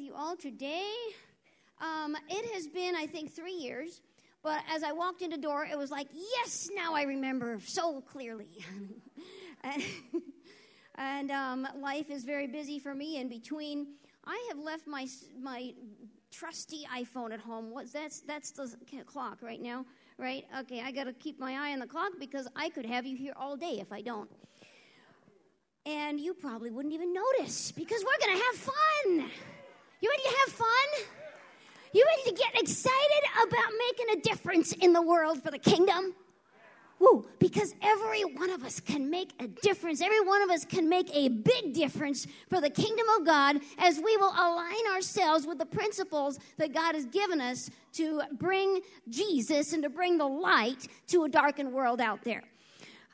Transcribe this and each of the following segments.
with you all today. Um, it has been, I think, three years, but as I walked in the door, it was like, yes, now I remember so clearly. and um, life is very busy for me. In between, I have left my my trusty iPhone at home. What's that's that's the clock right now right? Okay, I got to keep my eye on the clock because I could have you here all day if I don't. And you probably wouldn't even notice because we're going to have fun. You ready to have fun? You ready to get excited about making a difference in the world for the kingdom? Woo, because every one of us can make a difference. Every one of us can make a big difference for the kingdom of God as we will align ourselves with the principles that God has given us to bring Jesus and to bring the light to a darkened world out there.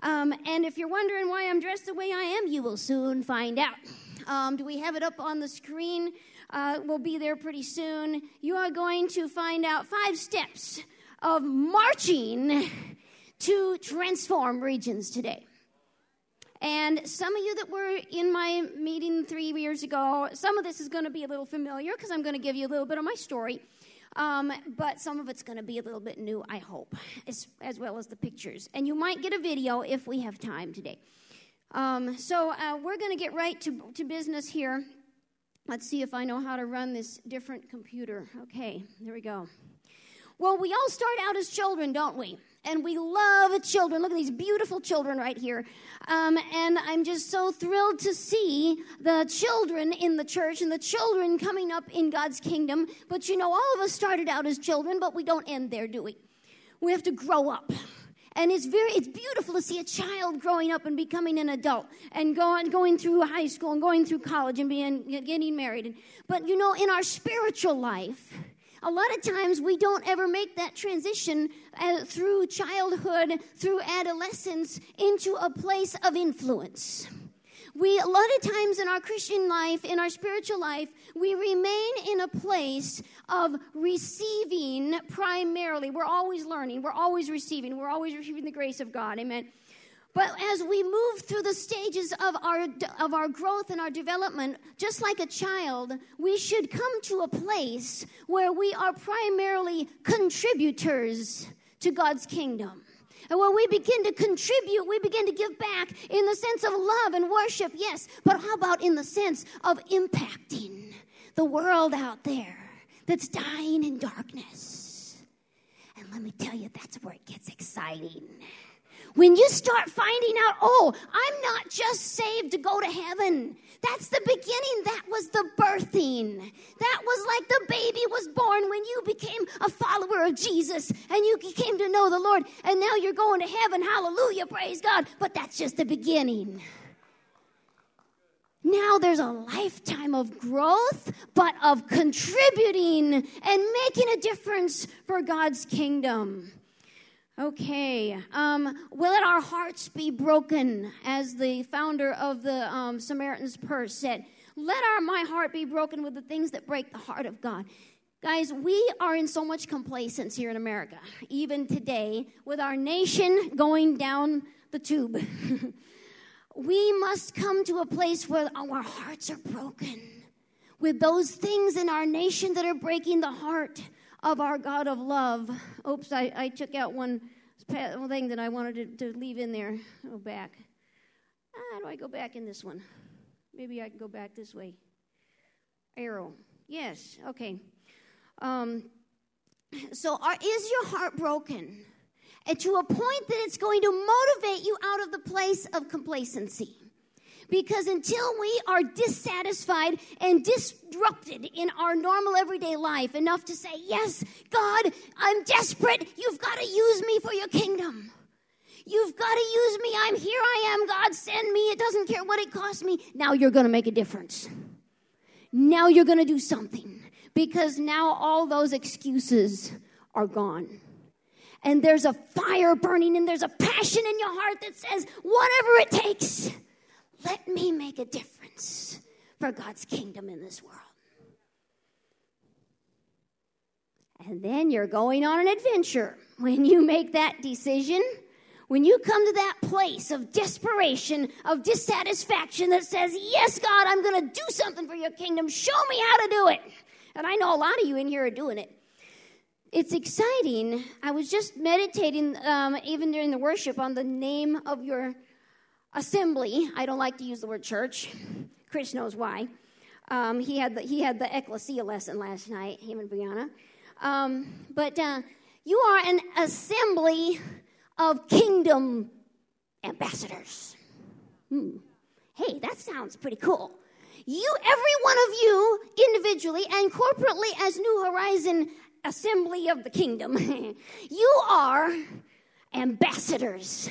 Um, and if you're wondering why I'm dressed the way I am, you will soon find out. Um, do we have it up on the screen? Uh, we'll be there pretty soon. You are going to find out five steps of marching to transform regions today. And some of you that were in my meeting three years ago, some of this is going to be a little familiar because I'm going to give you a little bit of my story. Um, but some of it's going to be a little bit new, I hope, as, as, well as the pictures. And you might get a video if we have time today. Um, so uh, we're going to get right to, to business here. Let's see if I know how to run this different computer. Okay, there we go. Well, we all start out as children, don't we? and we love children. Look at these beautiful children right here. Um, and I'm just so thrilled to see the children in the church and the children coming up in God's kingdom. But you know, all of us started out as children, but we don't end there, do we? We have to grow up. And it's very, it's beautiful to see a child growing up and becoming an adult and going, going through high school and going through college and being, getting married. But you know, in our spiritual life, a lot of times we don't ever make that transition uh, through childhood, through adolescence, into a place of influence. We, a lot of times in our Christian life, in our spiritual life, we remain in a place of receiving primarily. We're always learning, we're always receiving, we're always receiving the grace of God. Amen. But as we move through the stages of our, of our growth and our development, just like a child, we should come to a place where we are primarily contributors to God's kingdom. And when we begin to contribute, we begin to give back in the sense of love and worship, yes, but how about in the sense of impacting the world out there that's dying in darkness? And let me tell you, that's where it gets exciting. When you start finding out, oh, I'm not just saved to go to heaven. That's the beginning. That was the birthing. That was like the baby was born when you became a follower of Jesus and you came to know the Lord. And now you're going to heaven. Hallelujah. Praise God. But that's just the beginning. Now there's a lifetime of growth, but of contributing and making a difference for God's kingdom. Okay. Um, will let our hearts be broken, as the founder of the um, Samaritan's Purse said. Let our my heart be broken with the things that break the heart of God. Guys, we are in so much complacence here in America, even today, with our nation going down the tube. we must come to a place where our hearts are broken with those things in our nation that are breaking the heart of our God of love. Oops, I, I took out one thing that I wanted to, to leave in there. Go back. How do I go back in this one? Maybe I can go back this way. Arrow. Yes, okay. Um, so, are, is your heart broken? And to a point that it's going to motivate you out of the place of complacency. Because until we are dissatisfied and disrupted in our normal everyday life enough to say, Yes, God, I'm desperate. You've got to use me for your kingdom. You've got to use me. I'm here. I am. God, send me. It doesn't care what it costs me. Now you're going to make a difference. Now you're going to do something because now all those excuses are gone. And there's a fire burning and there's a passion in your heart that says, whatever it takes. Let me make a difference for God's kingdom in this world. And then you're going on an adventure. When you make that decision, when you come to that place of desperation, of dissatisfaction that says, Yes, God, I'm going to do something for your kingdom, show me how to do it. And I know a lot of you in here are doing it. It's exciting. I was just meditating, um, even during the worship, on the name of your assembly. I don't like to use the word church. Chris knows why. Um, he had the he had the ecclesia lesson last night. Him and Brianna. Um, but uh, you are an assembly of kingdom ambassadors. Hmm. Hey, that sounds pretty cool. You, every one of you, individually and corporately, as New Horizon Assembly of the Kingdom, you are ambassadors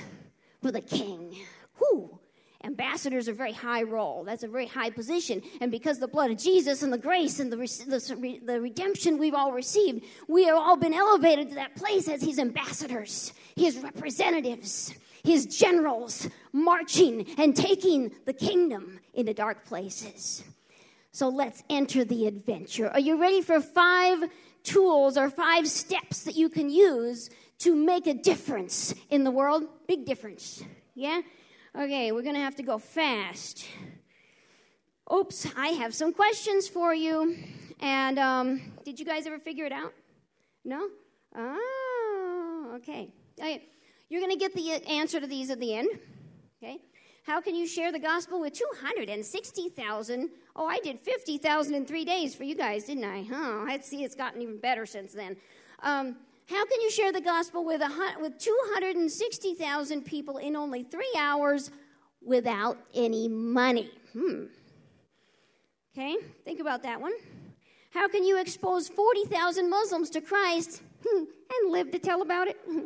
for the King. Who? ambassadors are a very high role. That's a very high position. And because the blood of Jesus and the grace and the, the, the redemption we've all received, we have all been elevated to that place as his ambassadors, his representatives, his generals, marching and taking the kingdom into dark places. So let's enter the adventure. Are you ready for five tools or five steps that you can use to make a difference in the world? Big difference. Yeah? Okay, we're going to have to go fast. Oops, I have some questions for you. And um, did you guys ever figure it out? No? Oh, okay. okay. You're going to get the answer to these at the end. Okay? How can you share the gospel with 260,000? Oh, I did 50,000 in three days for you guys, didn't I? Huh, I see it's gotten even better since then. Um, how can you share the gospel with, a, with 260,000 people in only three hours without any money? Hmm. Okay, think about that one. How can you expose 40,000 Muslims to Christ hmm, and live to tell about it?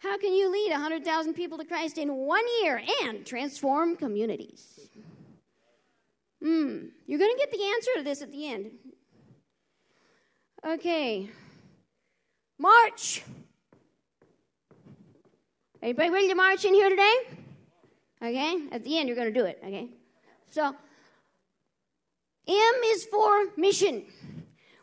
How can you lead 100,000 people to Christ in one year and transform communities? Hmm. You're going to get the answer to this at the end. Okay. March. Anybody ready to march in here today? Okay? At the end, you're going to do it. Okay? So, M is for mission.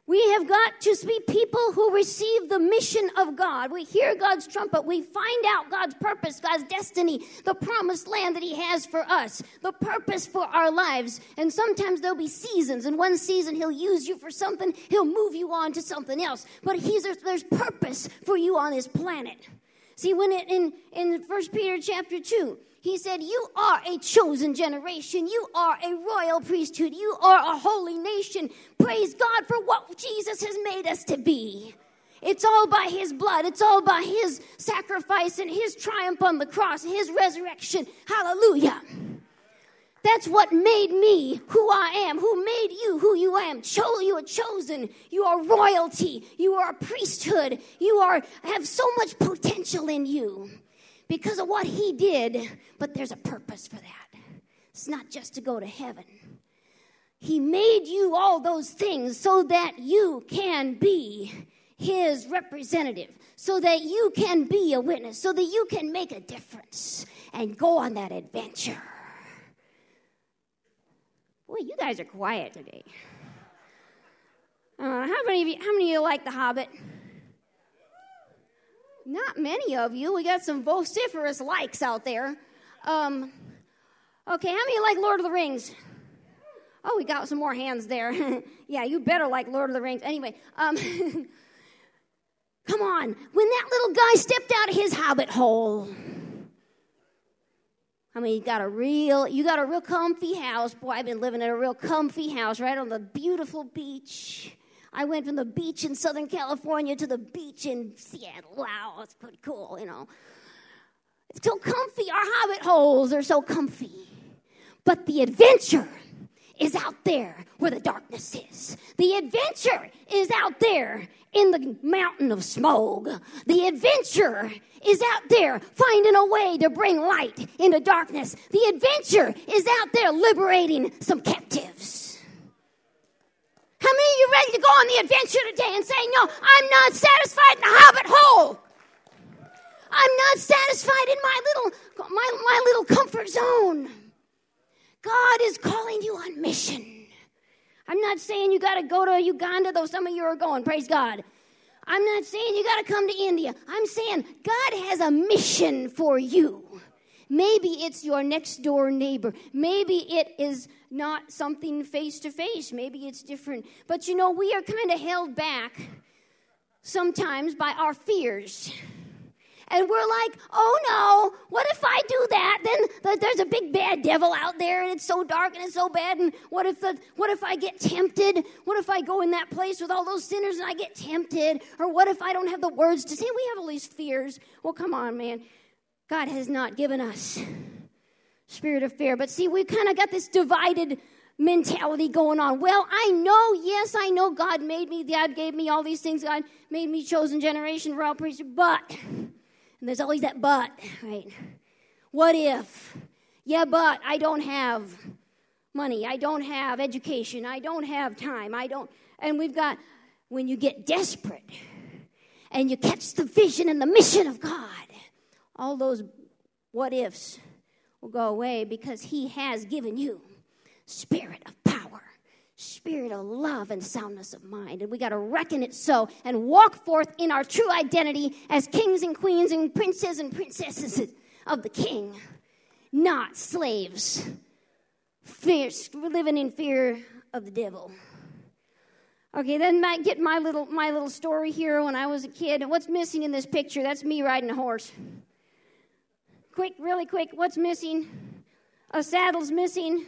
We have got to be people who receive the mission of God. We hear God's trumpet. We find out God's purpose, God's destiny, the promised land that He has for us, the purpose for our lives. And sometimes there'll be seasons. In one season, He'll use you for something, He'll move you on to something else. But he's, there's purpose for you on this planet. See, when it, in, in 1 Peter chapter 2, he said, You are a chosen generation. You are a royal priesthood. You are a holy nation. Praise God for what Jesus has made us to be. It's all by His blood. It's all by His sacrifice and His triumph on the cross, His resurrection. Hallelujah. That's what made me who I am, who made you who you am. Cho- you are chosen. You are royalty. You are a priesthood. You are have so much potential in you because of what he did, but there's a purpose for that. It's not just to go to heaven. He made you all those things so that you can be his representative, so that you can be a witness, so that you can make a difference and go on that adventure. Boy, you guys are quiet today. Uh, how many of you? How many of you like The Hobbit? Not many of you. We got some vociferous likes out there. Um, okay, how many like Lord of the Rings? Oh, we got some more hands there. yeah, you better like Lord of the Rings. Anyway, um, come on. When that little guy stepped out of his hobbit hole, I mean, you got a real, you got a real comfy house. Boy, I've been living in a real comfy house right on the beautiful beach. I went from the beach in Southern California to the beach in Seattle. Wow, that's pretty cool, you know. It's so comfy. Our hobbit holes are so comfy. But the adventure is out there where the darkness is. The adventure is out there in the mountain of smog. The adventure is out there finding a way to bring light into darkness. The adventure is out there liberating some captives. How many of you ready to go on the adventure today and say, No, I'm not satisfied in the hobbit hole? I'm not satisfied in my little my, my little comfort zone. God is calling you on mission. I'm not saying you got to go to Uganda, though some of you are going. Praise God. I'm not saying you got to come to India. I'm saying God has a mission for you. Maybe it's your next door neighbor. Maybe it is not something face to face. Maybe it's different. But you know, we are kind of held back sometimes by our fears. And we're like, oh no, what if I do that? Then there's a big bad devil out there and it's so dark and it's so bad. And what if, the, what if I get tempted? What if I go in that place with all those sinners and I get tempted? Or what if I don't have the words to say? We have all these fears. Well, come on, man. God has not given us spirit of fear. But see, we've kind of got this divided mentality going on. Well, I know, yes, I know God made me, God gave me all these things, God made me chosen generation, royal priesthood, but, and there's always that but, right? What if? Yeah, but I don't have money, I don't have education, I don't have time, I don't, and we've got, when you get desperate and you catch the vision and the mission of God, all those what ifs will go away because He has given you spirit of power, spirit of love, and soundness of mind. And we got to reckon it so and walk forth in our true identity as kings and queens and princes and princesses of the King, not slaves, fear, living in fear of the devil. Okay, then I get my little my little story here when I was a kid. And what's missing in this picture? That's me riding a horse. Quick, really quick, what's missing? A saddle's missing.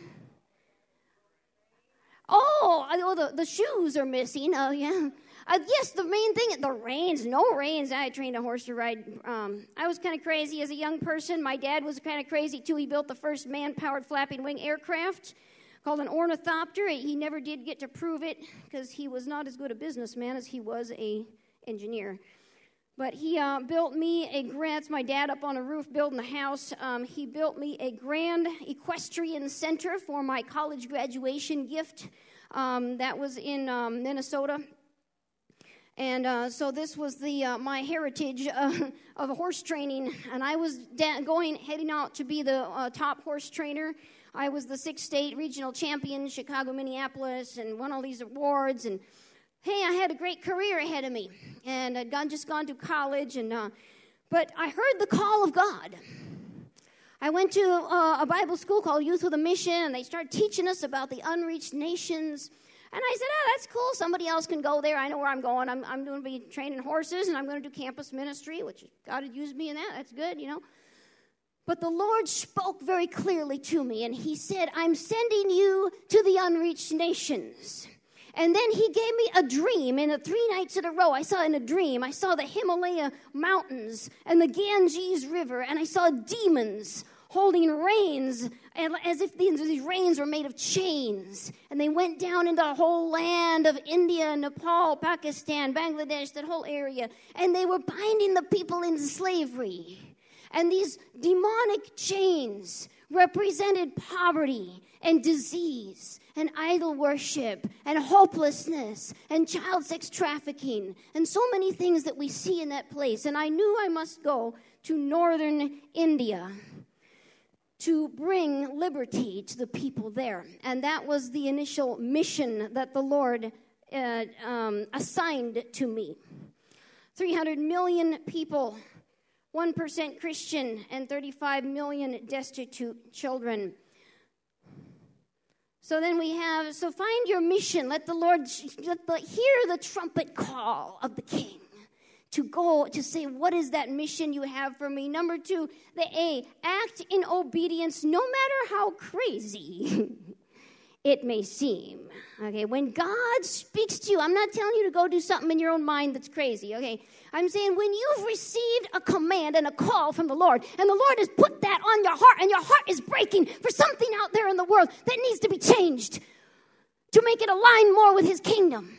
Oh, oh the, the shoes are missing. Oh, yeah. Uh, yes, the main thing, the reins, no reins. I trained a horse to ride. Um, I was kind of crazy as a young person. My dad was kind of crazy too. He built the first man powered flapping wing aircraft called an ornithopter. He never did get to prove it because he was not as good a businessman as he was a engineer. But he uh, built me a grand, my dad up on a roof building a house. Um, he built me a grand equestrian center for my college graduation gift. Um, that was in um, Minnesota. And uh, so this was the uh, my heritage uh, of horse training, and I was da- going heading out to be the uh, top horse trainer. I was the six state regional champion, Chicago, Minneapolis, and won all these awards and hey, I had a great career ahead of me, and I'd gone, just gone to college, and uh, but I heard the call of God. I went to uh, a Bible school called Youth with a Mission, and they started teaching us about the unreached nations. And I said, oh, that's cool. Somebody else can go there. I know where I'm going. I'm, I'm going to be training horses, and I'm going to do campus ministry, which God had used me in that. That's good, you know. But the Lord spoke very clearly to me, and He said, I'm sending you to the unreached nations. And then he gave me a dream. In the three nights in a row, I saw in a dream, I saw the Himalaya mountains and the Ganges River, and I saw demons holding reins, as if these, these reins were made of chains. And they went down into the whole land of India, Nepal, Pakistan, Bangladesh, that whole area. And they were binding the people in slavery. And these demonic chains represented poverty and disease and idol worship and hopelessness and child sex trafficking and so many things that we see in that place. And I knew I must go to northern India to bring liberty to the people there. And that was the initial mission that the Lord uh, um, assigned to me. 300 million people, 1% Christian, and 35 million destitute children. So then we have, so find your mission. Let the Lord let the, hear the trumpet call of the king to go to say, What is that mission you have for me? Number two, the A, act in obedience no matter how crazy it may seem. Okay, when God speaks to you, I'm not telling you to go do something in your own mind that's crazy. Okay, I'm saying when you've received a command and a call from the Lord, and the Lord has put that on your heart, and your heart is breaking for something out there in the world that needs to be changed to make it align more with His kingdom.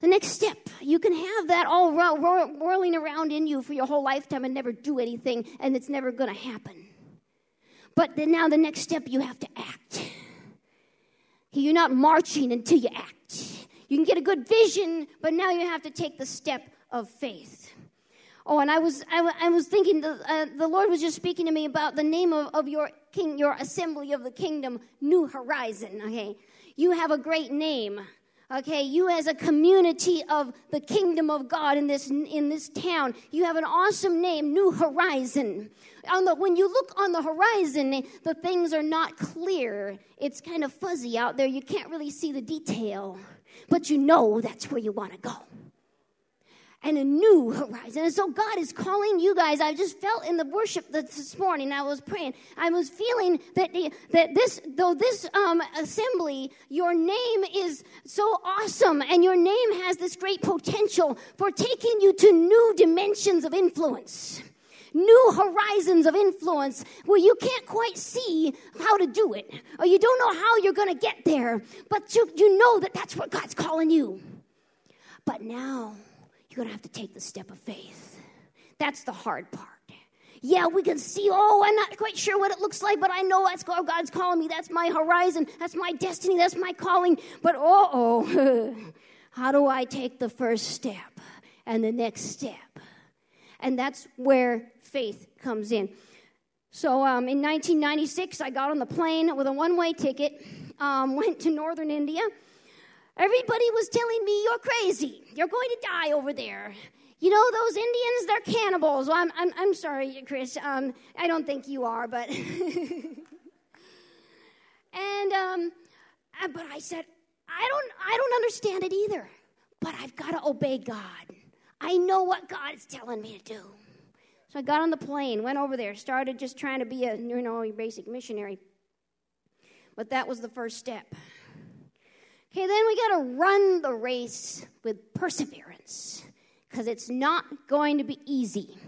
The next step, you can have that all whirling around in you for your whole lifetime and never do anything, and it's never going to happen. But then now the next step, you have to act. You're not marching until you act. You can get a good vision, but now you have to take the step of faith. Oh, and I was I, I was thinking the, uh, the Lord was just speaking to me about the name of, of your king, your assembly of the kingdom, New Horizon. Okay, You have a great name. Okay, you as a community of the kingdom of God in this in this town, you have an awesome name, New Horizon. On the when you look on the horizon, the things are not clear. It's kind of fuzzy out there. You can't really see the detail, but you know that's where you want to go and a new horizon. And so God is calling you guys. I just felt in the worship this morning. I was praying. I was feeling that that this, though this um, assembly, your name is so awesome, and your name has this great potential for taking you to new dimensions of influence. New horizons of influence where you can't quite see how to do it, or you don't know how you're going to get there, but you, you know that that's what God's calling you. But now, you're going to have to take the step of faith. That's the hard part. Yeah, we can see, oh, I'm not quite sure what it looks like, but I know that's what God's calling me. That's my horizon. That's my destiny. That's my calling. But oh, oh, how do I take the first step and the next step? And that's where faith comes in. So um, in 1996, I got on the plane with a one way ticket, um, went to northern India Everybody was telling me, You're crazy. You're going to die over there. You know, those Indians, they're cannibals. Well, I'm, I'm, I'm sorry, Chris. Um, I don't think you are, but. and, um, uh, but I said, I don't, I don't understand it either, but I've got to obey God. I know what God is telling me to do. So I got on the plane, went over there, started just trying to be a, you know, basic missionary. But that was the first step. Okay, then we got to run the race with perseverance because it's not going to be easy.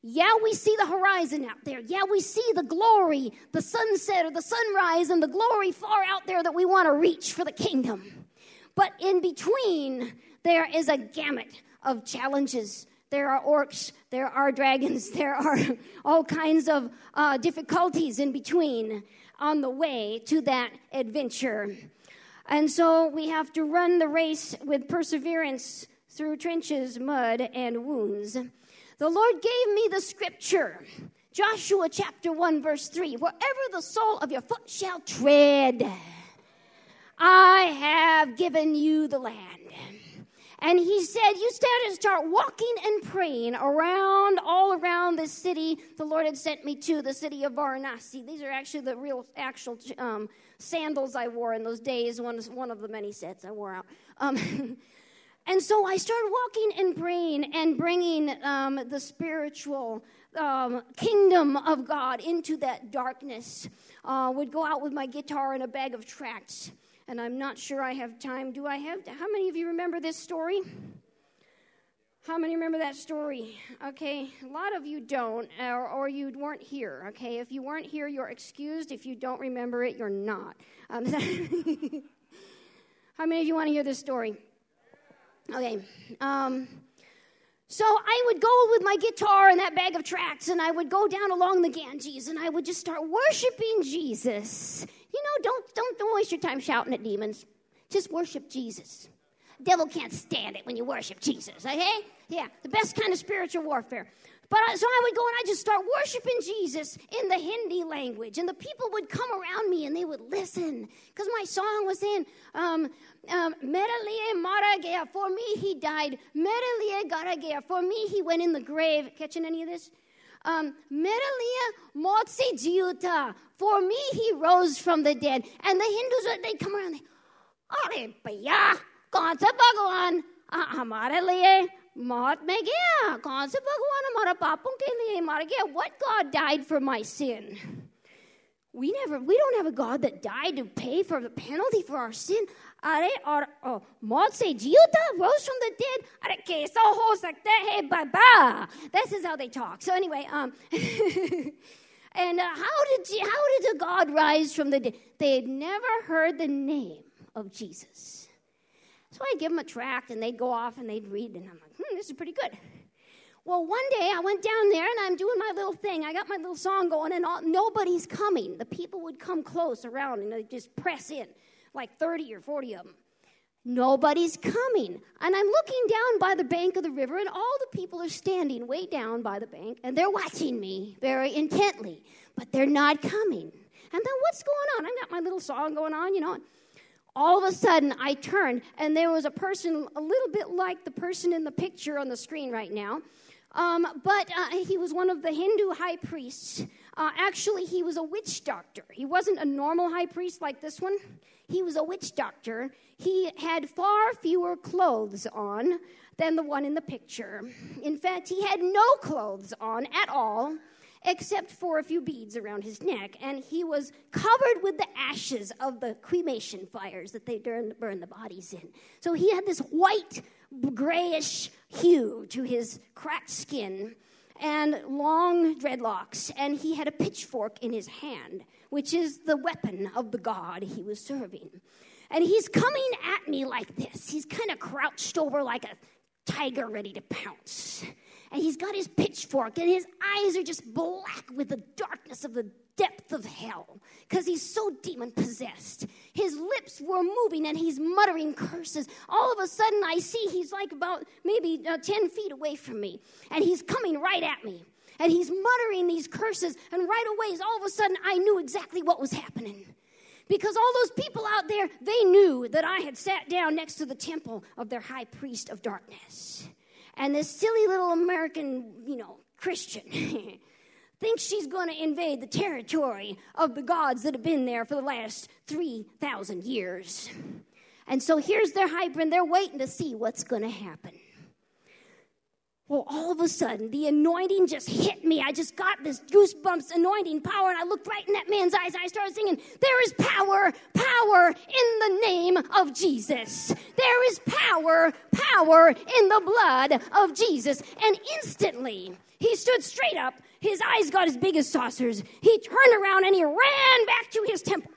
Yeah, we see the horizon out there. Yeah, we see the glory, the sunset or the sunrise, and the glory far out there that we want to reach for the kingdom. But in between, there is a gamut of challenges. There are orcs, there are dragons, there are all kinds of uh, difficulties in between on the way to that adventure. And so we have to run the race with perseverance through trenches, mud, and wounds. The Lord gave me the scripture. Joshua chapter 1, verse 3 Wherever the sole of your foot shall tread, I have given you the land. And he said, You stand and start walking and praying around, all around this city the Lord had sent me to, the city of Varanasi. These are actually the real, actual um, sandals I wore in those days, one, one of the many sets I wore out. Um, and so I started walking and praying and bringing um, the spiritual um, kingdom of God into that darkness. Uh, would go out with my guitar and a bag of tracts and I'm not sure I have time. Do I have? How many of you remember this story? How many remember that story? Okay, a lot of you don't, or, or, you weren't here. Okay, if you weren't here, you're excused. If you don't remember it, you're not. Um, how many of you want to hear this story? Okay. Um, so I would go with my guitar and that bag of tracts, and I would go down along the Ganges, and I would just start worshiping Jesus. You know, don't don't don't waste your time shouting at demons. Just worship Jesus. Devil can't stand it when you worship Jesus, okay? Yeah, the best kind of spiritual warfare. But so I would go and I just start worshiping Jesus in the Hindi language, and the people would come around me and they would listen because my song was in um, um, Mara For me, he died. Meraliye Gara For me, he went in the grave. Catching any of this? um, Motsi Jiuta. For me, he rose from the dead. And the Hindus, they come around, they, Arebaya, कौन सा भगवान हमारे लिए मौत में गया कौन से भगवान हमारा पापों के लिए मर गया what God died for my sin we never we don't have a God that died to pay for the penalty for our sin अरे और oh, मौत से जियो था rose from the dead अरे कैसा हो सकता है बाबा this is how they talk so anyway um and uh, how did you, how did a God rise from the dead they had never heard the name of Jesus so I'd give them a tract and they'd go off and they'd read, and I'm like, hmm, this is pretty good. Well, one day I went down there and I'm doing my little thing. I got my little song going, and all, nobody's coming. The people would come close around and they'd just press in, like 30 or 40 of them. Nobody's coming. And I'm looking down by the bank of the river, and all the people are standing way down by the bank, and they're watching me very intently, but they're not coming. And then what's going on? I've got my little song going on, you know all of a sudden I turned and there was a person a little bit like the person in the picture on the screen right now. Um, but uh, he was one of the Hindu high priests. Uh, actually, he was a witch doctor. He wasn't a normal high priest like this one. He was a witch doctor. He had far fewer clothes on than the one in the picture. In fact, he had no clothes on at all except for a few beads around his neck, and he was covered with the ashes of the cremation fires that they burned the bodies in. So he had this white, grayish hue to his cracked skin and long dreadlocks, and he had a pitchfork in his hand, which is the weapon of the god he was serving. And he's coming at me like this. He's kind of crouched over like a tiger ready to pounce and he's got his pitchfork, and his eyes are just black with the darkness of the depth of hell because he's so demon possessed. His lips were moving and he's muttering curses. All of a sudden, I see he's like about maybe uh, 10 feet away from me, and he's coming right at me. And he's muttering these curses, and right away, all of a sudden, I knew exactly what was happening because all those people out there, they knew that I had sat down next to the temple of their high priest of darkness. And this silly little American, you know, Christian thinks she's going to invade the territory of the gods that have been there for the last 3,000 years. And so here's their hyper, and they're waiting to see what's going to happen. Well, all of a sudden, the anointing just hit me. I just got this goosebumps anointing power, and I looked right in that man's eyes. And I started singing, There is power, power in the name of Jesus. There is power, power in the blood of Jesus. And instantly, he stood straight up. His eyes got as big as saucers. He turned around and he ran back to his temple.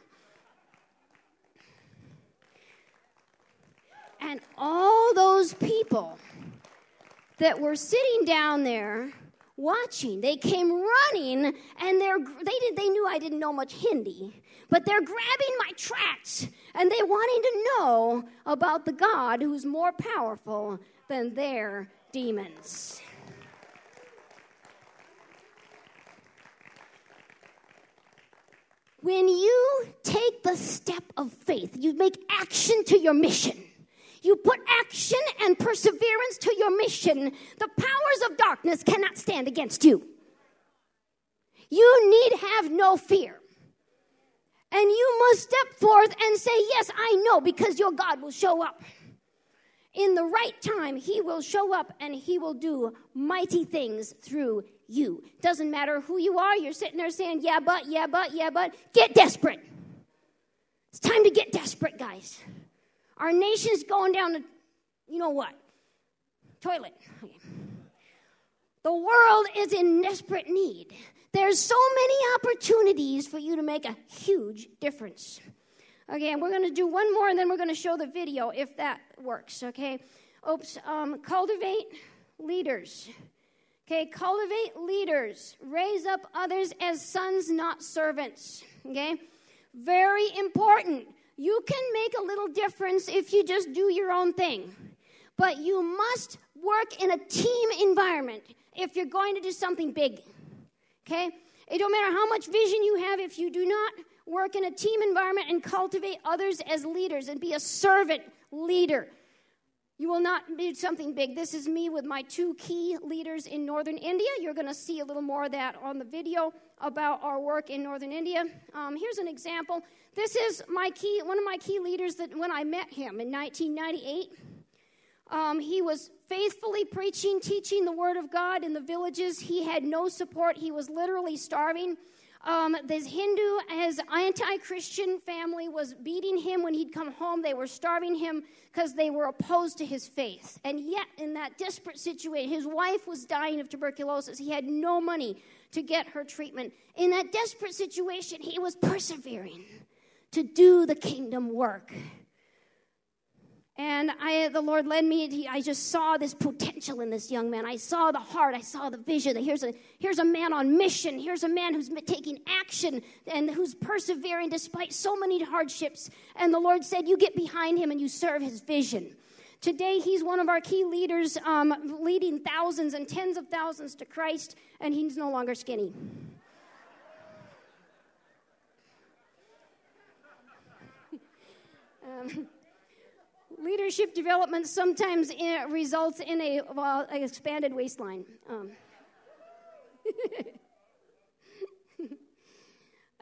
And all those people that were sitting down there watching. They came running and they're, they, did, they knew I didn't know much Hindi, but they're grabbing my tracts and they wanting to know about the God who's more powerful than their demons. When you take the step of faith, you make action to your mission you put action and perseverance to your mission, the powers of darkness cannot stand against you. You need have no fear. And you must step forth and say, Yes, I know, because your God will show up. In the right time, He will show up and He will do mighty things through you. Doesn't matter who you are, you're sitting there saying, Yeah, but, yeah, but, yeah, but. Get desperate. It's time to get desperate, guys. Our nation's going down the, you know what? Toilet. Okay. The world is in desperate need. There's so many opportunities for you to make a huge difference. Okay, and we're going to do one more and then we're going to show the video if that works. Okay, oops. Um, cultivate leaders. Okay, cultivate leaders. Raise up others as sons, not servants. Okay, very important. You can make a little difference if you just do your own thing. But you must work in a team environment if you're going to do something big. Okay? It don't matter how much vision you have if you do not work in a team environment and cultivate others as leaders and be a servant leader. You will not do something big. This is me with my two key leaders in northern India. You're going to see a little more of that on the video about our work in northern India. Um, here's an example. This is my key, one of my key leaders that when I met him in 1998, um, he was faithfully preaching, teaching the word of God in the villages. He had no support. He was literally starving. Um, this Hindu, his anti Christian family was beating him when he'd come home. They were starving him because they were opposed to his faith. And yet, in that desperate situation, his wife was dying of tuberculosis. He had no money to get her treatment. In that desperate situation, he was persevering to do the kingdom work. And I, the Lord led me. I just saw this potential in this young man. I saw the heart. I saw the vision. Here's a here's a man on mission. Here's a man who's taking action and who's persevering despite so many hardships. And the Lord said, "You get behind him and you serve his vision." Today, he's one of our key leaders, um, leading thousands and tens of thousands to Christ, and he's no longer skinny. Um, leadership development sometimes in, results in a well, an expanded waistline. Um.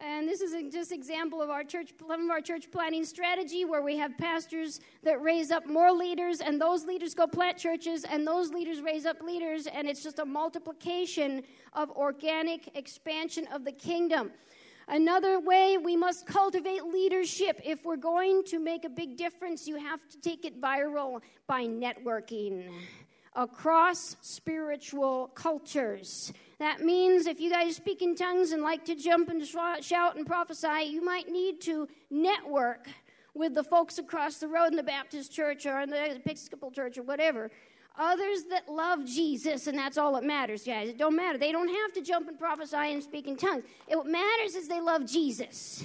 and this is a, just example of our church, some of our church planning strategy, where we have pastors that raise up more leaders, and those leaders go plant churches, and those leaders raise up leaders, and it's just a multiplication of organic expansion of the kingdom. Another way we must cultivate leadership. If we're going to make a big difference, you have to take it viral by networking across spiritual cultures. That means if you guys speak in tongues and like to jump and shout and prophesy, you might need to network with the folks across the road in the Baptist church or in the Episcopal church or whatever others that love Jesus, and that's all that matters, guys. It don't matter. They don't have to jump and prophesy and speak in tongues. It, what matters is they love Jesus.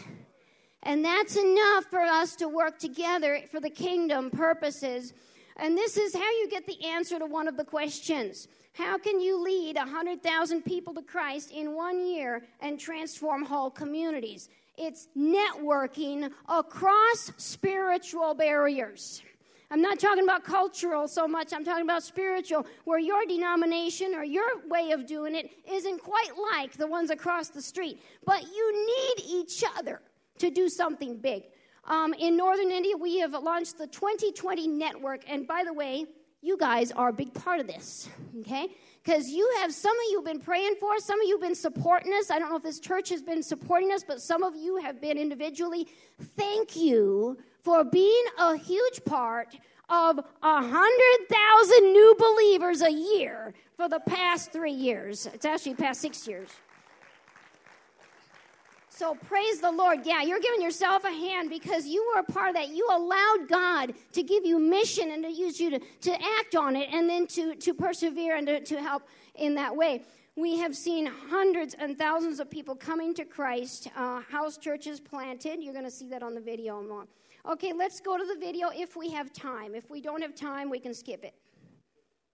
And that's enough for us to work together for the kingdom purposes. And this is how you get the answer to one of the questions. How can you lead 100,000 people to Christ in one year and transform whole communities? It's networking across spiritual barriers. I'm not talking about cultural so much, I'm talking about spiritual, where your denomination or your way of doing it isn't quite like the ones across the street. But you need each other to do something big. Um, in Northern India, we have launched the 2020 network, and by the way, you guys are a big part of this, okay? Because you have some of you have been praying for some of you have been supporting us. I don't know if this church has been supporting us, but some of you have been individually. Thank you for being a huge part of a hundred thousand new believers a year for the past three years. It's actually past six years. So praise the Lord. Yeah, you're giving yourself a hand because you were a part of that. You allowed God to give you mission and to use you to, to act on it and then to, to persevere and to, to help in that way. We have seen hundreds and thousands of people coming to Christ, uh, house churches planted. You're going to see that on the video more. Okay, let's go to the video if we have time. If we don't have time, we can skip it.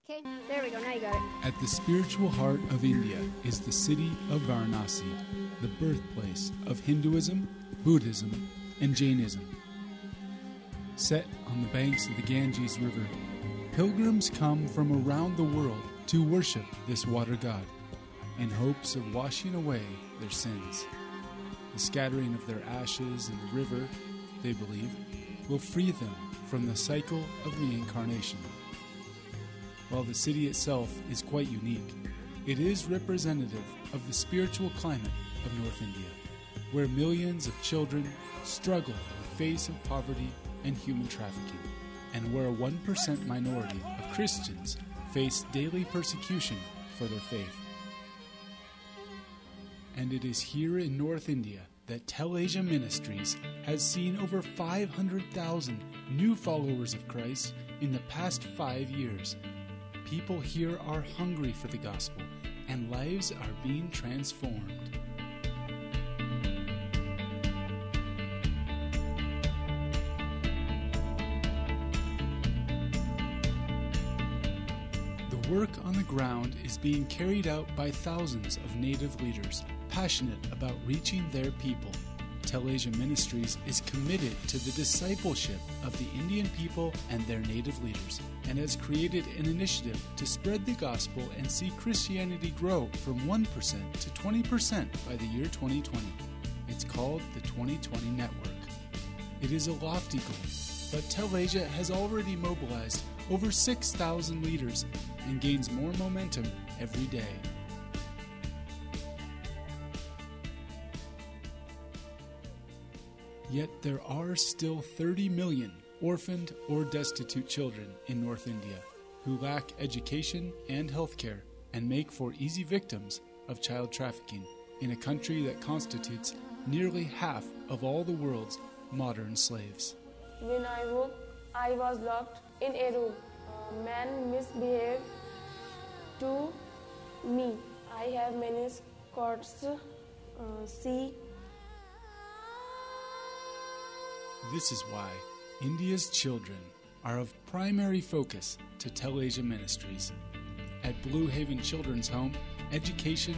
Okay, there we go. Now you got it. At the spiritual heart of India is the city of Varanasi, the birthplace of Hinduism, Buddhism, and Jainism. Set on the banks of the Ganges River, pilgrims come from around the world to worship this water god in hopes of washing away their sins. The scattering of their ashes in the river they believe, will free them from the cycle of reincarnation. While the city itself is quite unique, it is representative of the spiritual climate of North India, where millions of children struggle in the face of poverty and human trafficking, and where a 1% minority of Christians face daily persecution for their faith. And it is here in North India that Tel-Asia Ministries has seen over 500,000 new followers of Christ in the past five years. People here are hungry for the gospel, and lives are being transformed. The work on the ground is being carried out by thousands of native leaders passionate about reaching their people. Tel-Asia Ministries is committed to the discipleship of the Indian people and their native leaders and has created an initiative to spread the gospel and see Christianity grow from 1% to 20% by the year 2020. It's called the 2020 Network. It is a lofty goal, but Tel-Asia has already mobilized over 6,000 leaders and gains more momentum every day. Yet there are still 30 million orphaned or destitute children in North India who lack education and health care and make for easy victims of child trafficking in a country that constitutes nearly half of all the world's modern slaves. When I woke, I was locked in a room. A man misbehaved to me. I have many scars. Uh, see This is why India's children are of primary focus to Telesia Ministries. At Blue Haven Children's Home, education,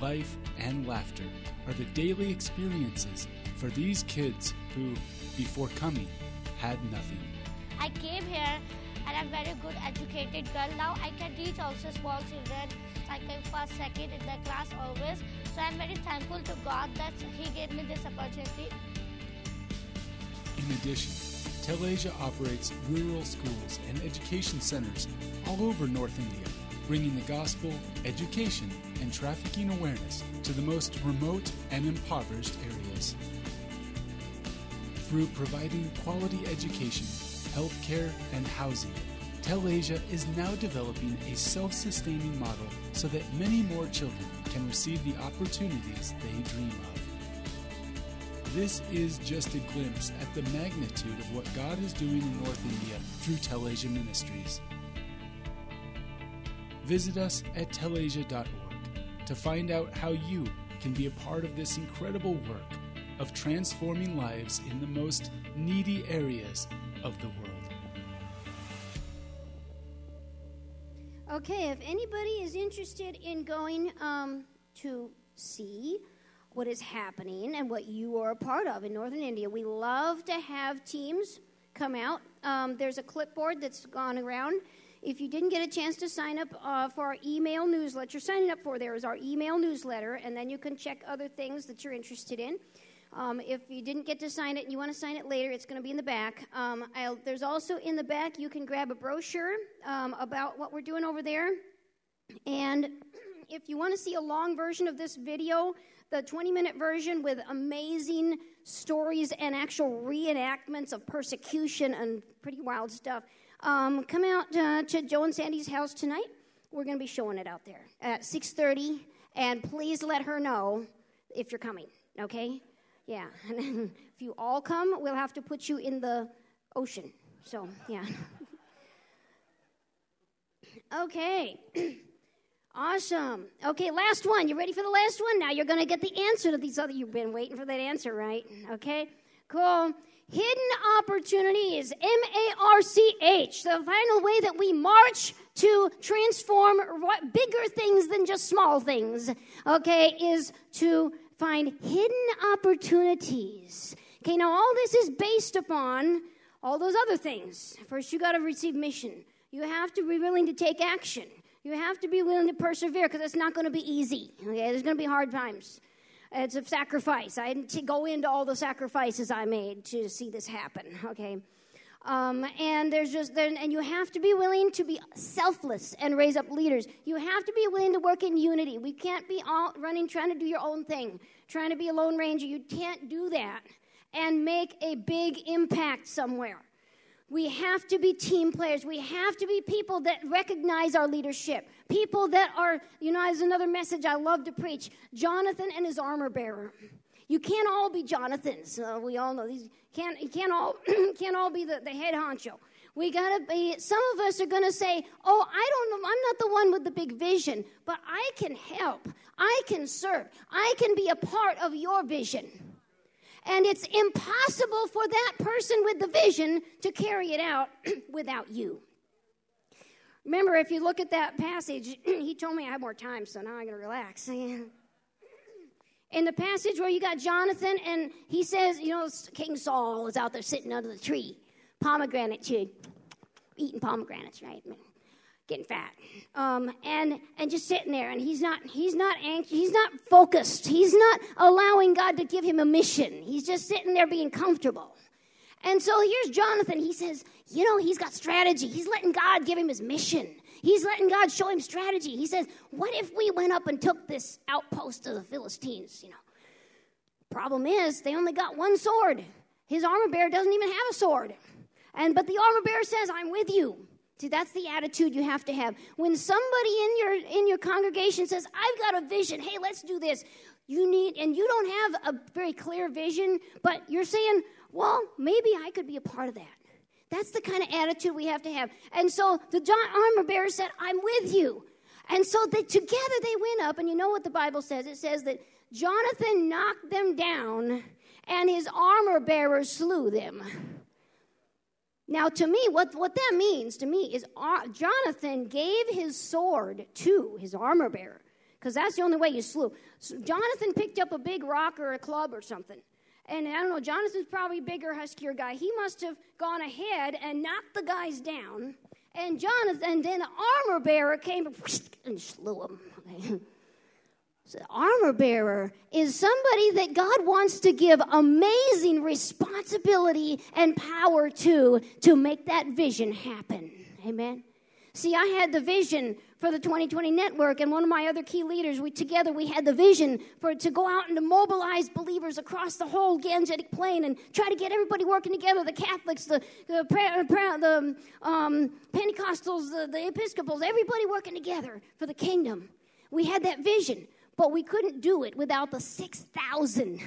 life, and laughter are the daily experiences for these kids who, before coming, had nothing. I came here and I'm very good educated girl. Now I can teach also small children. I came first, second in the class always. So I'm very thankful to God that He gave me this opportunity. In addition, Telesia operates rural schools and education centers all over North India, bringing the gospel, education, and trafficking awareness to the most remote and impoverished areas. Through providing quality education, healthcare, and housing, Telesia is now developing a self sustaining model so that many more children can receive the opportunities they dream of. This is just a glimpse at the magnitude of what God is doing in North India through Telesia Ministries. Visit us at telesia.org to find out how you can be a part of this incredible work of transforming lives in the most needy areas of the world. Okay, if anybody is interested in going um, to see what is happening and what you are a part of in Northern India, we love to have teams come out. Um, there's a clipboard that's gone around. If you didn't get a chance to sign up uh, for our email newsletter, signing up for there is our email newsletter, and then you can check other things that you're interested in. Um, if you didn't get to sign it and you want to sign it later, it's going to be in the back. Um, there's also in the back, you can grab a brochure um, about what we're doing over there. And if you want to see a long version of this video, the 20 minute version with amazing stories and actual reenactments of persecution and pretty wild stuff, um, come out uh, to Joe and Sandy's house tonight. We're going to be showing it out there at 6:30, and please let her know if you're coming. Okay. Yeah, and if you all come, we'll have to put you in the ocean. So, yeah. okay. awesome. Okay, last one. You ready for the last one? Now you're going to get the answer to these other. You've been waiting for that answer, right? Okay, cool. Hidden opportunities, M A R C H, the final way that we march to transform bigger things than just small things, okay, is to find hidden opportunities. Okay, now all this is based upon all those other things. First, you got to receive mission. You have to be willing to take action. You have to be willing to persevere because it's not going to be easy. Okay, there's going to be hard times. It's a sacrifice. I didn't go into all the sacrifices I made to see this happen. Okay. Um, and there's just and you have to be willing to be selfless and raise up leaders. You have to be willing to work in unity. We can't be all running trying to do your own thing, trying to be a lone ranger. You can't do that and make a big impact somewhere. We have to be team players. We have to be people that recognize our leadership. People that are, you know, as another message I love to preach Jonathan and his armor bearer. You can't all be Jonathans. Uh, we all know these can't can't all can't all be the, the head honcho. We gotta be. Some of us are gonna say, "Oh, I don't know. I'm not the one with the big vision, but I can help. I can serve. I can be a part of your vision." And it's impossible for that person with the vision to carry it out without you. Remember, if you look at that passage, he told me I have more time, so now I'm going to relax. in the passage where you got Jonathan, and he says, you know, King Saul is out there sitting under the tree, pomegranate tree, eating pomegranates, right? Getting fat, um, and and just sitting there, and he's not he's not anxious, he's not focused, he's not allowing God to give him a mission. He's just sitting there being comfortable. And so here's Jonathan. He says, you know, he's got strategy. He's letting God give him his mission. He's letting God show him strategy. He says, What if we went up and took this outpost of the Philistines? You know, problem is they only got one sword. His armor bearer doesn't even have a sword. And but the armor bearer says, I'm with you. See, that's the attitude you have to have. When somebody in your in your congregation says, I've got a vision, hey, let's do this. You need, and you don't have a very clear vision, but you're saying, well, maybe I could be a part of that. That's the kind of attitude we have to have. And so the John armor bearer said, I'm with you. And so they, together they went up, and you know what the Bible says? It says that Jonathan knocked them down, and his armor bearer slew them. Now, to me, what, what that means to me is uh, Jonathan gave his sword to his armor bearer, because that's the only way you slew. So Jonathan picked up a big rock or a club or something, and I don't know, Jonathan's probably a bigger, huskier guy. He must have gone ahead and knocked the guys down. And Jonathan, then the armor bearer came and slew him. Armor bearer is somebody that God wants to give amazing responsibility and power to to make that vision happen. Amen. See, I had the vision for the 2020 network, and one of my other key leaders, we together we had the vision for to go out and to mobilize believers across the whole Gangetic plain and try to get everybody working together. The Catholics, the the, the um, Pentecostals, the, the Episcopals, everybody working together for the kingdom. We had that vision, but we couldn't do it without the 6,000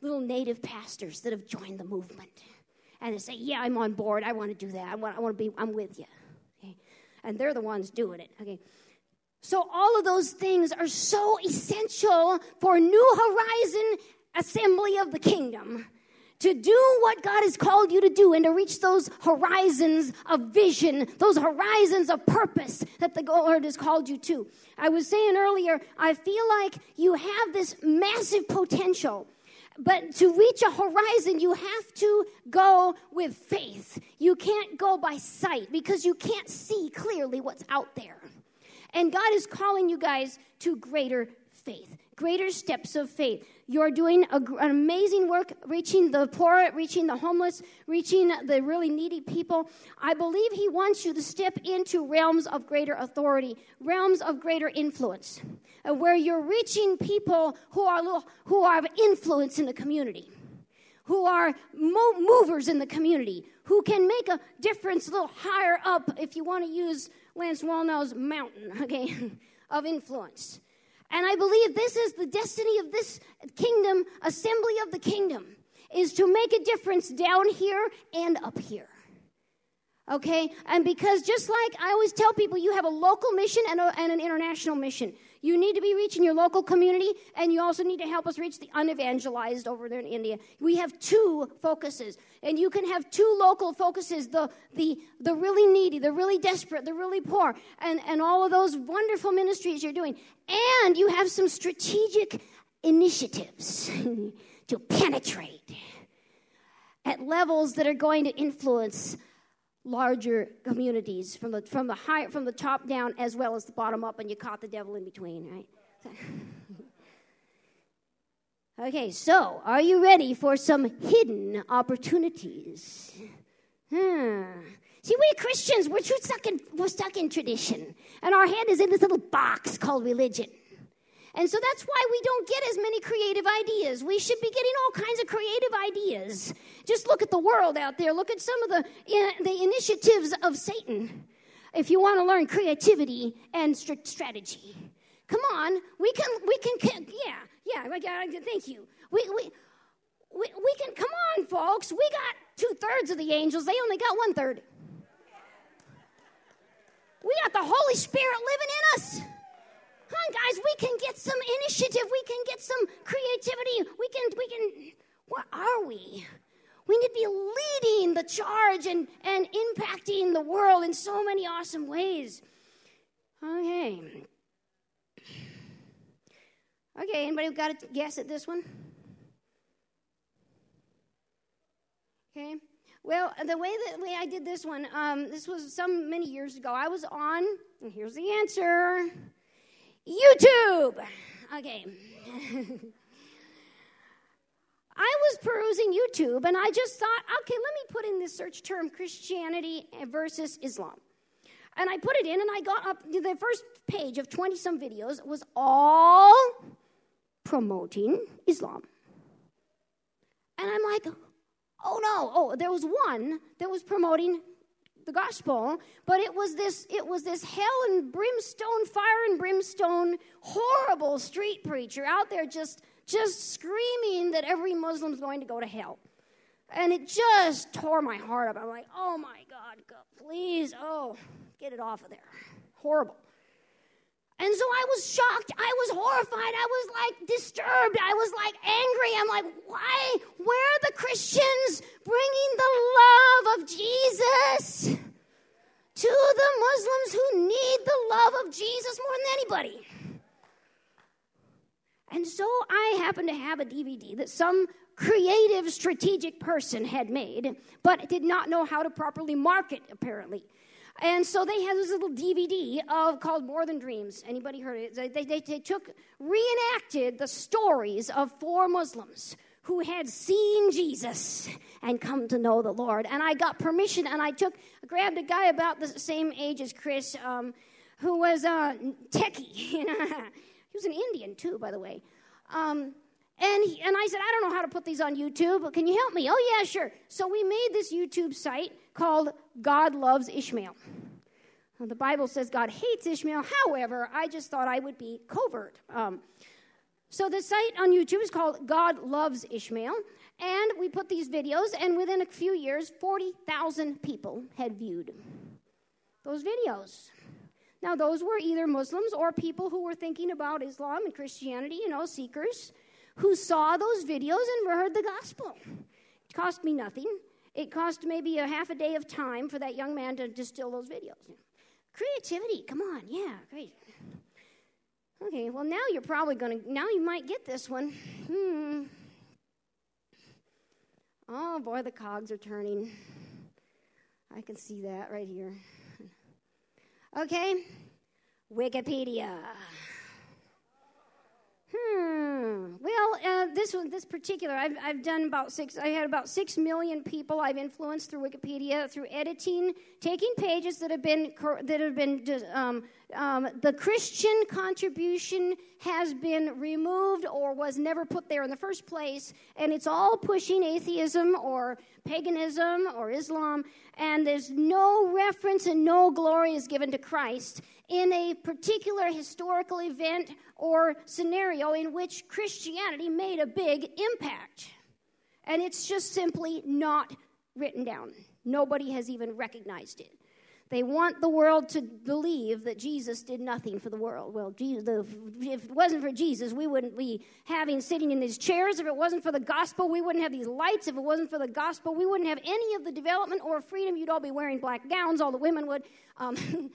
little native pastors that have joined the movement. And they say, Yeah, I'm on board. I want to do that. I want, I want to be, I'm with you and they're the ones doing it. Okay. So all of those things are so essential for New Horizon Assembly of the Kingdom to do what God has called you to do and to reach those horizons of vision, those horizons of purpose that the Lord has called you to. I was saying earlier, I feel like you have this massive potential but to reach a horizon, you have to go with faith. You can't go by sight because you can't see clearly what's out there. And God is calling you guys to greater faith, greater steps of faith. You're doing a, an amazing work reaching the poor, reaching the homeless, reaching the really needy people. I believe He wants you to step into realms of greater authority, realms of greater influence uh, where you're reaching people who are who are influence in the community, who are mo- movers in the community, who can make a difference a little higher up, if you want to use Lance Wallnau's mountain, okay, of influence. And I believe this is the destiny of this kingdom, assembly of the kingdom, is to make a difference down here and up here. Okay? And because just like I always tell people, you have a local mission and, a, and an international mission. You need to be reaching your local community, and you also need to help us reach the unevangelized over there in India. We have two focuses, and you can have two local focuses the, the, the really needy, the really desperate, the really poor, and, and all of those wonderful ministries you're doing. And you have some strategic initiatives to penetrate at levels that are going to influence larger communities from the from the high from the top down as well as the bottom up and you caught the devil in between right? Okay so are you ready for some hidden opportunities? Hmm. see we christians we're stuck in we're stuck in tradition and our head is in this little box called religion and so that's why we don't get as many creative ideas. We should be getting all kinds of creative ideas. Just look at the world out there. Look at some of the, the initiatives of Satan. If you want to learn creativity and st- strategy, come on. We can, we can, yeah, yeah, like, uh, thank you. We, we, we, we can, come on, folks. We got two thirds of the angels, they only got one third. We got the Holy Spirit living in us. On, guys, we can get some initiative. We can get some creativity. We can, we can, where are we? We need to be leading the charge and, and impacting the world in so many awesome ways. Okay. Okay, anybody got a guess at this one? Okay. Well, the way that way I did this one, um, this was some many years ago. I was on, and here's the answer. YouTube. Okay. I was perusing YouTube and I just thought, okay, let me put in this search term Christianity versus Islam. And I put it in and I got up the first page of 20 some videos was all promoting Islam. And I'm like, oh no, oh, there was one that was promoting the gospel, but it was this it was this hell and brimstone, fire and brimstone, horrible street preacher out there just just screaming that every Muslim's going to go to hell. And it just tore my heart up. I'm like, oh my God, God please, oh, get it off of there. Horrible. And so I was shocked. I was horrified. I was like disturbed. I was like angry. I'm like, why? Where are the Christians bringing the love of Jesus to the Muslims who need the love of Jesus more than anybody? And so I happened to have a DVD that some creative, strategic person had made, but did not know how to properly market, apparently. And so they had this little DVD of called More Than Dreams. Anybody heard it? They, they, they took, reenacted the stories of four Muslims who had seen Jesus and come to know the Lord. And I got permission and I took, grabbed a guy about the same age as Chris, um, who was a techie. he was an Indian too, by the way. Um, and, he, and I said, I don't know how to put these on YouTube, but can you help me? Oh, yeah, sure. So we made this YouTube site called God Loves Ishmael. Well, the Bible says God hates Ishmael. However, I just thought I would be covert. Um, so the site on YouTube is called God Loves Ishmael. And we put these videos, and within a few years, 40,000 people had viewed those videos. Now, those were either Muslims or people who were thinking about Islam and Christianity, you know, seekers who saw those videos and heard the gospel. It cost me nothing. It cost maybe a half a day of time for that young man to distill those videos. Creativity, come on, yeah, great. Okay, well, now you're probably going to, now you might get this one. Hmm. Oh boy, the cogs are turning. I can see that right here. Okay, Wikipedia. Well, uh, this one, this particular, I've, I've done about six. I had about six million people I've influenced through Wikipedia through editing, taking pages that have been that have been um, um, the Christian contribution has been removed or was never put there in the first place, and it's all pushing atheism or paganism or Islam, and there's no reference and no glory is given to Christ in a particular historical event or scenario in which Christianity made a big impact. And it's just simply not written down. Nobody has even recognized it. They want the world to believe that Jesus did nothing for the world. Well, if it wasn't for Jesus, we wouldn't be having sitting in these chairs. If it wasn't for the gospel, we wouldn't have these lights. If it wasn't for the gospel, we wouldn't have any of the development or freedom. You'd all be wearing black gowns. All the women would. Um,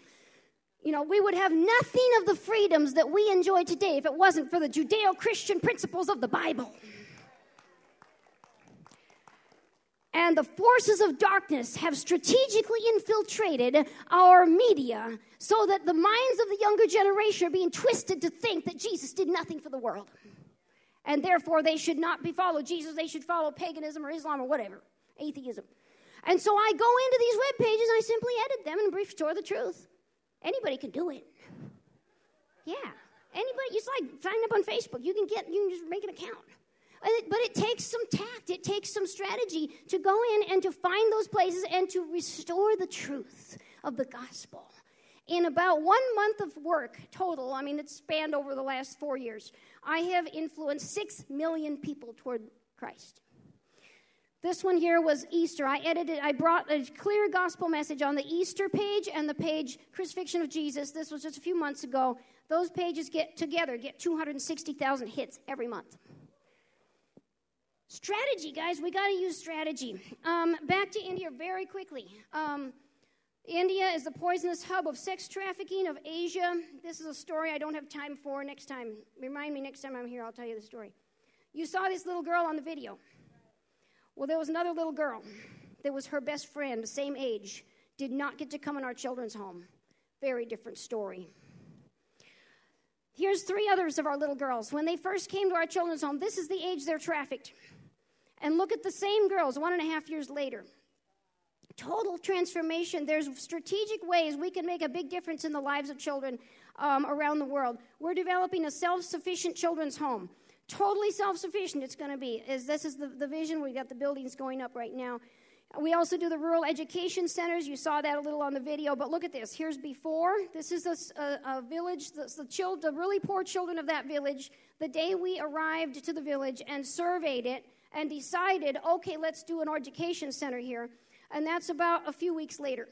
you know, we would have nothing of the freedoms that we enjoy today if it wasn't for the Judeo Christian principles of the Bible. And the forces of darkness have strategically infiltrated our media so that the minds of the younger generation are being twisted to think that Jesus did nothing for the world. And therefore, they should not be follow Jesus, they should follow paganism or Islam or whatever, atheism. And so I go into these web pages, I simply edit them and restore the truth. Anybody can do it. Yeah. Anybody, it's like signing up on Facebook. You can get, you can just make an account. Uh, but it takes some tact, it takes some strategy to go in and to find those places and to restore the truth of the gospel. In about one month of work total, I mean, it's spanned over the last four years, I have influenced six million people toward Christ. This one here was Easter. I edited, I brought a clear gospel message on the Easter page and the page Crucifixion of Jesus. This was just a few months ago. Those pages get together, get 260,000 hits every month. Strategy, guys, we got to use strategy. Um, back to India very quickly. Um, India is the poisonous hub of sex trafficking of Asia. This is a story I don't have time for next time. Remind me next time I'm here, I'll tell you the story. You saw this little girl on the video. Well, there was another little girl that was her best friend, the same age, did not get to come in our children's home. Very different story. Here's three others of our little girls. When they first came to our children's home, this is the age they're trafficked. And look at the same girls one and a half years later. Total transformation. There's strategic ways we can make a big difference in the lives of children um, around the world. We're developing a self sufficient children's home totally self-sufficient it's going to be. Is this is the, the vision. We got the buildings going up right now. We also do the rural education centers. You saw that a little on the video but look at this. Here's before. This is a, a, a village the, the, child, the really poor children of that village. The day we arrived to the village and surveyed it and decided okay let's do an education center here. And that's about a few weeks later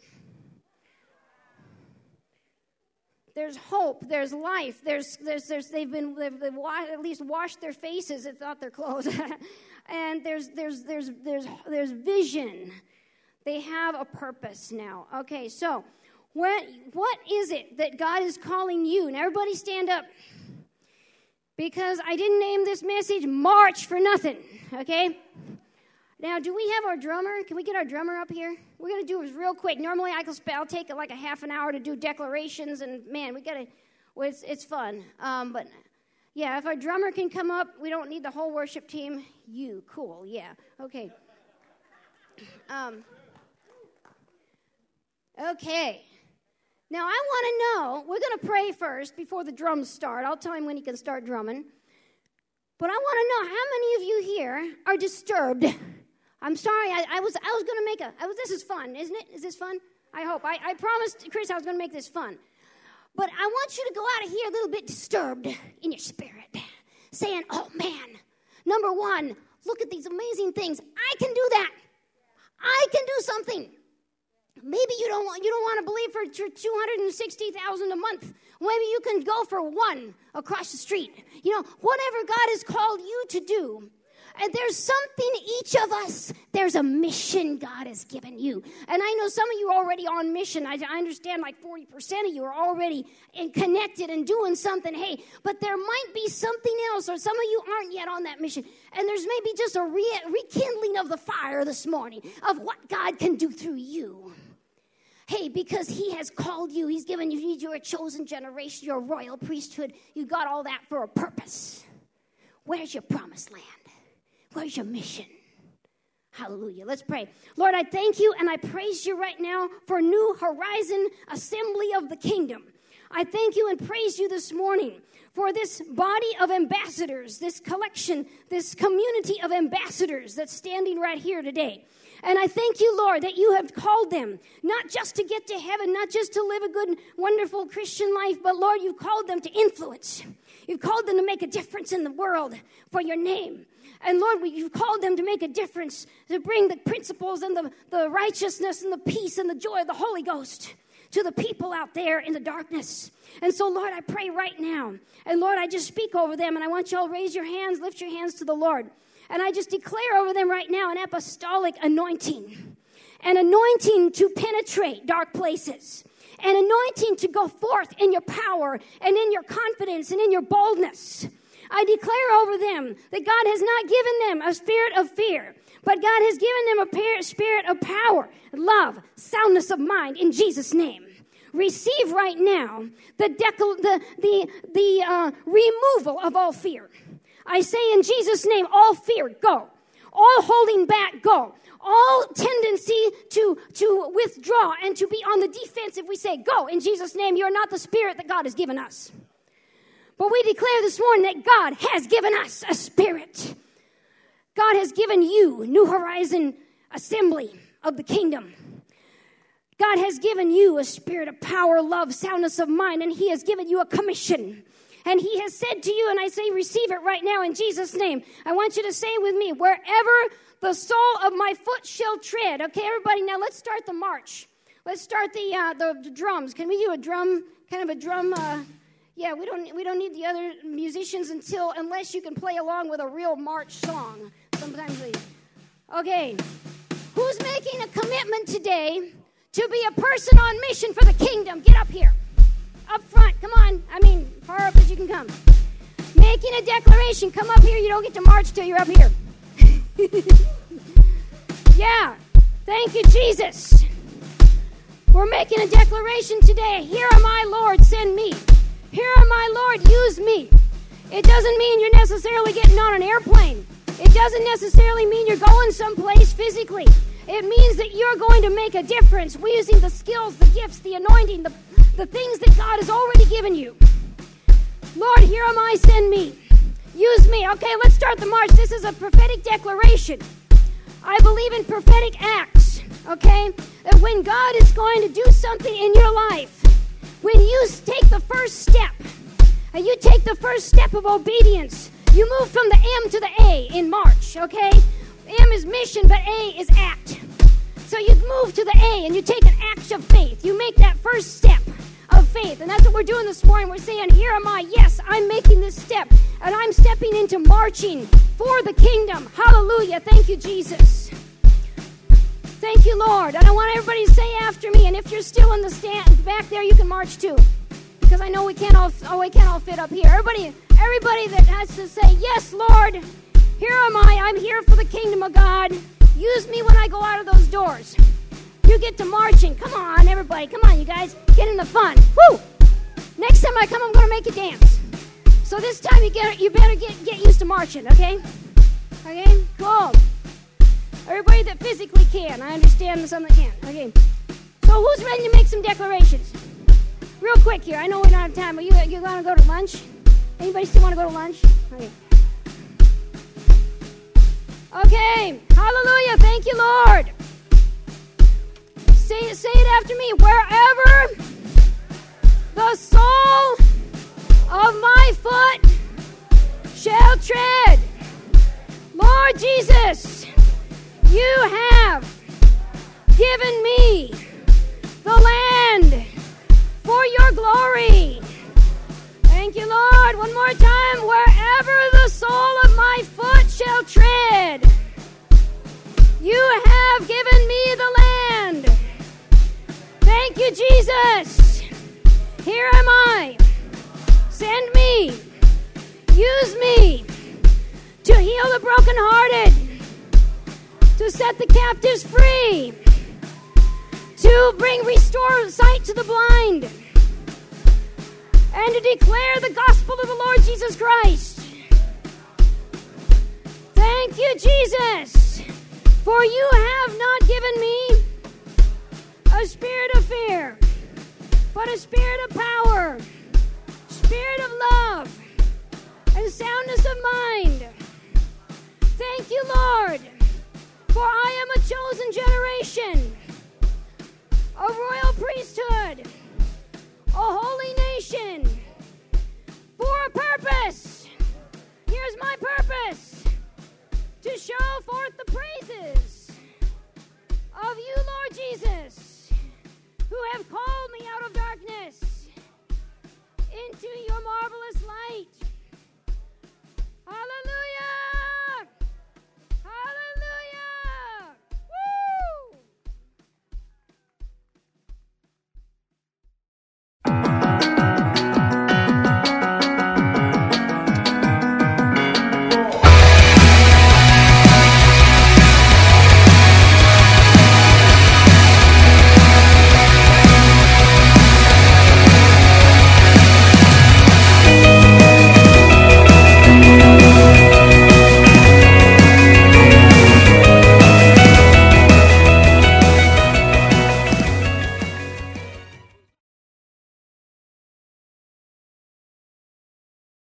there's hope, there's life, there's, there's, there's they've been, they've, they've wa- at least washed their faces, if not their clothes. and there's, there's, there's, there's, there's vision. They have a purpose now. Okay, so what, what is it that God is calling you? And everybody stand up. because I didn't name this message March for nothing, okay? Now, do we have our drummer? Can we get our drummer up here? We're going to do it real quick. Normally, I can take like a half an hour to do declarations, and man, we got to, well, it's, it's fun. Um, but yeah, if our drummer can come up, we don't need the whole worship team. You, cool, yeah, okay. Um, okay. Now, I want to know, we're going to pray first before the drums start. I'll tell him when he can start drumming. But I want to know how many of you here are disturbed I'm sorry. I, I was I was to make a. I was, this is fun, isn't it? Is this fun? I hope. I, I promised Chris I was to make this fun. But I want you to go out of here a little bit disturbed in your spirit, saying, "Oh man, number one, look at these amazing things. I can do that. I can do something." Maybe you don't want you don't want to believe for two hundred and sixty thousand a month. Maybe you can go for one across the street. You know, whatever God has called you to do, Uh, there's something, each of us, there's a mission God has given you. And I know some of you are already on mission. I, I understand like 40% of you are already in, connected and doing something. Hey, but there might be something else, or some of you aren't yet on that mission. And there's maybe just a re- rekindling of the fire this morning of what God can do through you. Hey, because He has called you, He's given you, you're a chosen generation, you're a royal priesthood. You got all that for a purpose. Where's your promised land? Where's your mission? Hallelujah. Let's pray. Lord, I thank you and I praise you right now for New Horizon Assembly of the Kingdom. I thank you and praise you this morning for this body of ambassadors, this collection, this community of ambassadors that's standing right here today. And I thank you, Lord, that you have called them not just to get to heaven, not just to live a good, wonderful Christian life, but Lord, you've called them to influence. You've called them to make a difference in the world for your name. And Lord, you've called them to make a difference, to bring the principles and the, the righteousness and the peace and the joy of the Holy Ghost to the people out there in the darkness. And so, Lord, I pray right now. And Lord, I just speak over them. And I want you all raise your hands, lift your hands to the Lord. And I just declare over them right now an apostolic anointing, an anointing to penetrate dark places, an anointing to go forth in your power and in your confidence and in your boldness. I declare over them that God has not given them a spirit of fear, but God has given them a spirit of power, love, soundness of mind in Jesus' name. Receive right now the, the, the, the uh, removal of all fear. I say in Jesus' name, all fear, go. All holding back, go. All tendency to, to withdraw and to be on the defensive, we say, go. In Jesus' name, you're not the spirit that God has given us. But we declare this morning that God has given us a spirit. God has given you New Horizon Assembly of the Kingdom. God has given you a spirit of power, love, soundness of mind, and He has given you a commission. And He has said to you, and I say, receive it right now in Jesus' name. I want you to say with me, wherever the sole of my foot shall tread. Okay, everybody, now let's start the march. Let's start the, uh, the, the drums. Can we do a drum, kind of a drum? Uh, yeah, we don't we don't need the other musicians until unless you can play along with a real march song. Sometimes we. Okay, who's making a commitment today to be a person on mission for the kingdom? Get up here, up front. Come on. I mean, far up as you can come. Making a declaration. Come up here. You don't get to march till you're up here. yeah. Thank you, Jesus. We're making a declaration today. Here am I, Lord, send me. Here am I, Lord, use me. It doesn't mean you're necessarily getting on an airplane. It doesn't necessarily mean you're going someplace physically. It means that you're going to make a difference using the skills, the gifts, the anointing, the, the things that God has already given you. Lord, here am I, send me. Use me. Okay, let's start the march. This is a prophetic declaration. I believe in prophetic acts, okay? That when God is going to do something in your life, when you take the first step, and you take the first step of obedience, you move from the M to the A in March, okay? M is mission, but A is act. So you move to the A and you take an act of faith. You make that first step of faith. And that's what we're doing this morning. We're saying, Here am I. Yes, I'm making this step. And I'm stepping into marching for the kingdom. Hallelujah. Thank you, Jesus. Thank you, Lord. And I want everybody to say after me. And if you're still in the stand back there, you can march too. because I know we can't all oh we can't all fit up here. Everybody, everybody that has to say yes, Lord, here am I. I'm here for the kingdom of God. Use me when I go out of those doors. You get to marching. Come on, everybody. Come on, you guys. Get in the fun. Woo! Next time I come, I'm to make you dance. So this time you get you better get get used to marching. Okay? Okay. Cool. Everybody that physically can. I understand some that can't. Okay. So who's ready to make some declarations? Real quick here. I know we don't have time. Are you you gonna go to lunch? Anybody still want to go to lunch? Okay. Okay. Hallelujah. Thank you, Lord. Say, say it after me. Wherever the sole of my foot shall tread, Lord Jesus, you have given me the land for your glory. Thank you, Lord. One more time. Wherever the sole of my foot shall tread, you have given me the land. Thank you, Jesus. Here am I. Send me. Use me to heal the brokenhearted, to set the captives free, to bring restore sight to the blind, and to declare the gospel of the Lord Jesus Christ. Thank you, Jesus, for you have not given me a spirit of fear, but a spirit of power, spirit of love, and soundness of mind. Thank you, Lord, for I am a chosen generation, a royal priesthood, a holy nation, for a purpose. Here's my purpose to show forth the praises of you, Lord Jesus, who have called me out of darkness into your marvelous light. Hallelujah.